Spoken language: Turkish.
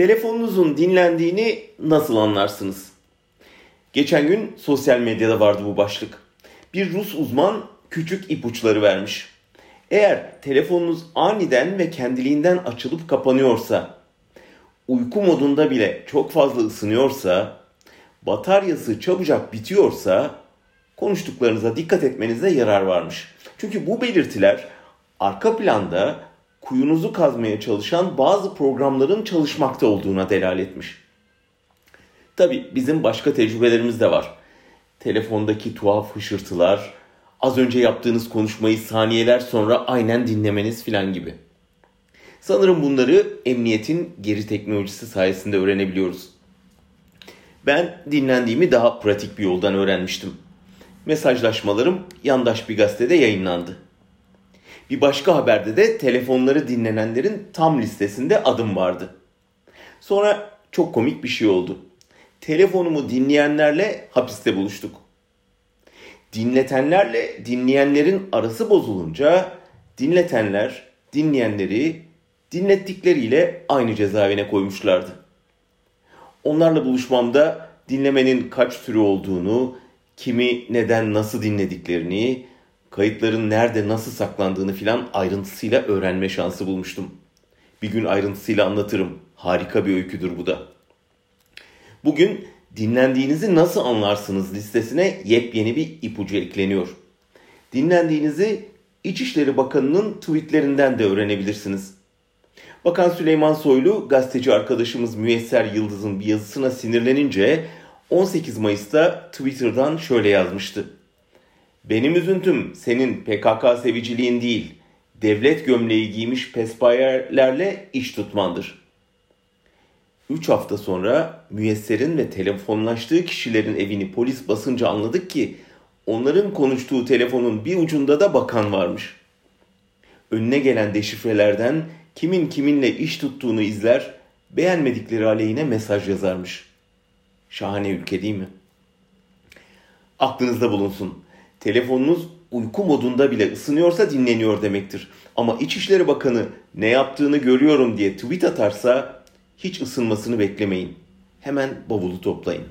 Telefonunuzun dinlendiğini nasıl anlarsınız? Geçen gün sosyal medyada vardı bu başlık. Bir Rus uzman küçük ipuçları vermiş. Eğer telefonunuz aniden ve kendiliğinden açılıp kapanıyorsa, uyku modunda bile çok fazla ısınıyorsa, bataryası çabucak bitiyorsa konuştuklarınıza dikkat etmenize yarar varmış. Çünkü bu belirtiler arka planda kuyunuzu kazmaya çalışan bazı programların çalışmakta olduğuna delaletmiş. Tabi bizim başka tecrübelerimiz de var. Telefondaki tuhaf hışırtılar, az önce yaptığınız konuşmayı saniyeler sonra aynen dinlemeniz filan gibi. Sanırım bunları emniyetin geri teknolojisi sayesinde öğrenebiliyoruz. Ben dinlendiğimi daha pratik bir yoldan öğrenmiştim. Mesajlaşmalarım yandaş bir gazetede yayınlandı. Bir başka haberde de telefonları dinlenenlerin tam listesinde adım vardı. Sonra çok komik bir şey oldu. Telefonumu dinleyenlerle hapiste buluştuk. Dinletenlerle dinleyenlerin arası bozulunca dinletenler dinleyenleri dinlettikleriyle aynı cezaevine koymuşlardı. Onlarla buluşmamda dinlemenin kaç türü olduğunu, kimi neden nasıl dinlediklerini, kayıtların nerede nasıl saklandığını filan ayrıntısıyla öğrenme şansı bulmuştum. Bir gün ayrıntısıyla anlatırım. Harika bir öyküdür bu da. Bugün dinlendiğinizi nasıl anlarsınız listesine yepyeni bir ipucu ekleniyor. Dinlendiğinizi İçişleri Bakanı'nın tweetlerinden de öğrenebilirsiniz. Bakan Süleyman Soylu gazeteci arkadaşımız Müyesser Yıldız'ın bir yazısına sinirlenince 18 Mayıs'ta Twitter'dan şöyle yazmıştı. Benim üzüntüm senin PKK seviciliğin değil, devlet gömleği giymiş pespayerlerle iş tutmandır. 3 hafta sonra müyesserin ve telefonlaştığı kişilerin evini polis basınca anladık ki onların konuştuğu telefonun bir ucunda da bakan varmış. Önüne gelen deşifrelerden kimin kiminle iş tuttuğunu izler, beğenmedikleri aleyhine mesaj yazarmış. Şahane ülke değil mi? Aklınızda bulunsun. Telefonunuz uyku modunda bile ısınıyorsa dinleniyor demektir. Ama İçişleri Bakanı ne yaptığını görüyorum diye tweet atarsa hiç ısınmasını beklemeyin. Hemen bavulu toplayın.